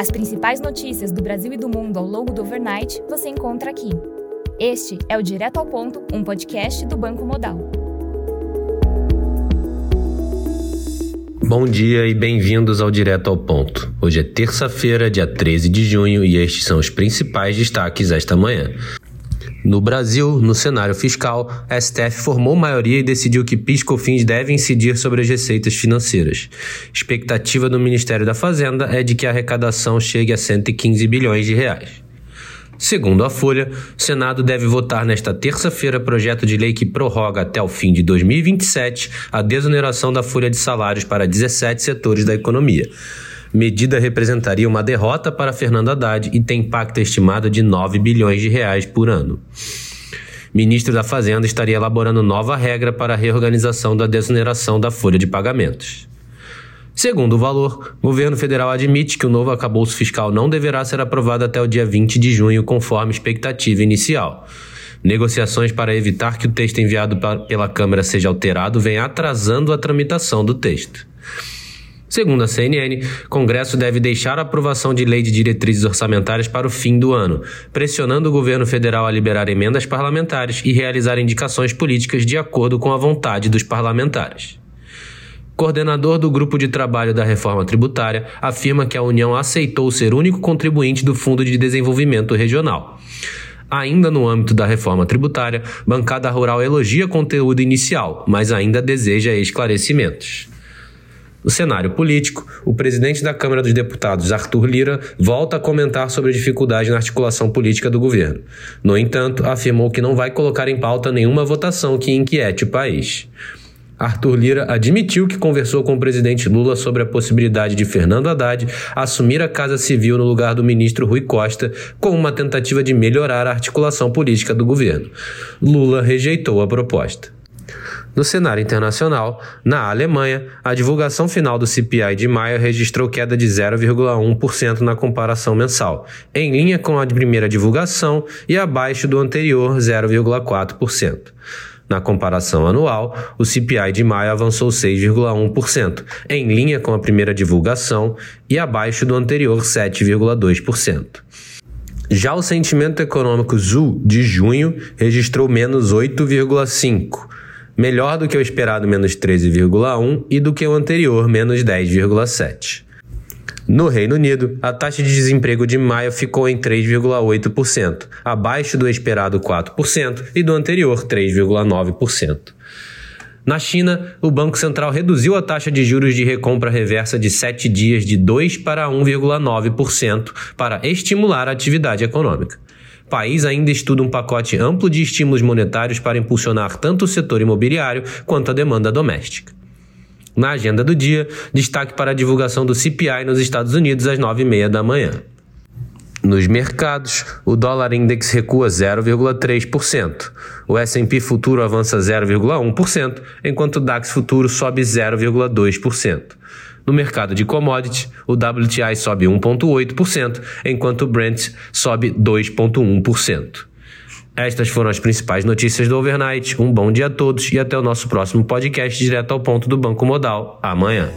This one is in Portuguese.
As principais notícias do Brasil e do mundo ao longo do overnight você encontra aqui. Este é o Direto ao Ponto, um podcast do Banco Modal. Bom dia e bem-vindos ao Direto ao Ponto. Hoje é terça-feira, dia 13 de junho, e estes são os principais destaques esta manhã. No Brasil, no cenário fiscal, a STF formou maioria e decidiu que PIS COFINS devem incidir sobre as receitas financeiras. Expectativa do Ministério da Fazenda é de que a arrecadação chegue a 115 bilhões de reais. Segundo a Folha, o Senado deve votar nesta terça-feira projeto de lei que prorroga até o fim de 2027 a desoneração da folha de salários para 17 setores da economia. Medida representaria uma derrota para Fernando Haddad e tem impacto estimado de 9 bilhões de reais por ano. Ministro da Fazenda estaria elaborando nova regra para a reorganização da desoneração da folha de pagamentos. Segundo o valor, o governo federal admite que o novo acabouço fiscal não deverá ser aprovado até o dia 20 de junho, conforme expectativa inicial. Negociações para evitar que o texto enviado pela Câmara seja alterado vêm atrasando a tramitação do texto. Segundo a CNN, Congresso deve deixar a aprovação de lei de diretrizes orçamentárias para o fim do ano, pressionando o governo federal a liberar emendas parlamentares e realizar indicações políticas de acordo com a vontade dos parlamentares. Coordenador do grupo de trabalho da reforma tributária afirma que a União aceitou ser único contribuinte do Fundo de Desenvolvimento Regional. Ainda no âmbito da reforma tributária, bancada rural elogia conteúdo inicial, mas ainda deseja esclarecimentos. No cenário político, o presidente da Câmara dos Deputados, Arthur Lira, volta a comentar sobre a dificuldade na articulação política do governo. No entanto, afirmou que não vai colocar em pauta nenhuma votação que inquiete o país. Arthur Lira admitiu que conversou com o presidente Lula sobre a possibilidade de Fernando Haddad assumir a Casa Civil no lugar do ministro Rui Costa, como uma tentativa de melhorar a articulação política do governo. Lula rejeitou a proposta. No cenário internacional, na Alemanha, a divulgação final do CPI de maio registrou queda de 0,1% na comparação mensal, em linha com a primeira divulgação e abaixo do anterior 0,4%. Na comparação anual, o CPI de maio avançou 6,1%, em linha com a primeira divulgação e abaixo do anterior 7,2%. Já o sentimento econômico ZU de junho registrou menos 8,5%, melhor do que o esperado menos 13,1 e do que o anterior menos 10,7. No Reino Unido, a taxa de desemprego de maio ficou em 3,8%, abaixo do esperado 4% e do anterior 3,9%. Na China, o Banco Central reduziu a taxa de juros de recompra reversa de 7 dias de 2 para 1,9% para estimular a atividade econômica país ainda estuda um pacote amplo de estímulos monetários para impulsionar tanto o setor imobiliário quanto a demanda doméstica. Na agenda do dia, destaque para a divulgação do CPI nos Estados Unidos às 9h30 da manhã. Nos mercados, o dólar index recua 0,3%, o S&P futuro avança 0,1%, enquanto o DAX futuro sobe 0,2%. No mercado de commodities, o WTI sobe 1,8%, enquanto o Brent sobe 2,1%. Estas foram as principais notícias do overnight. Um bom dia a todos e até o nosso próximo podcast direto ao ponto do Banco Modal amanhã.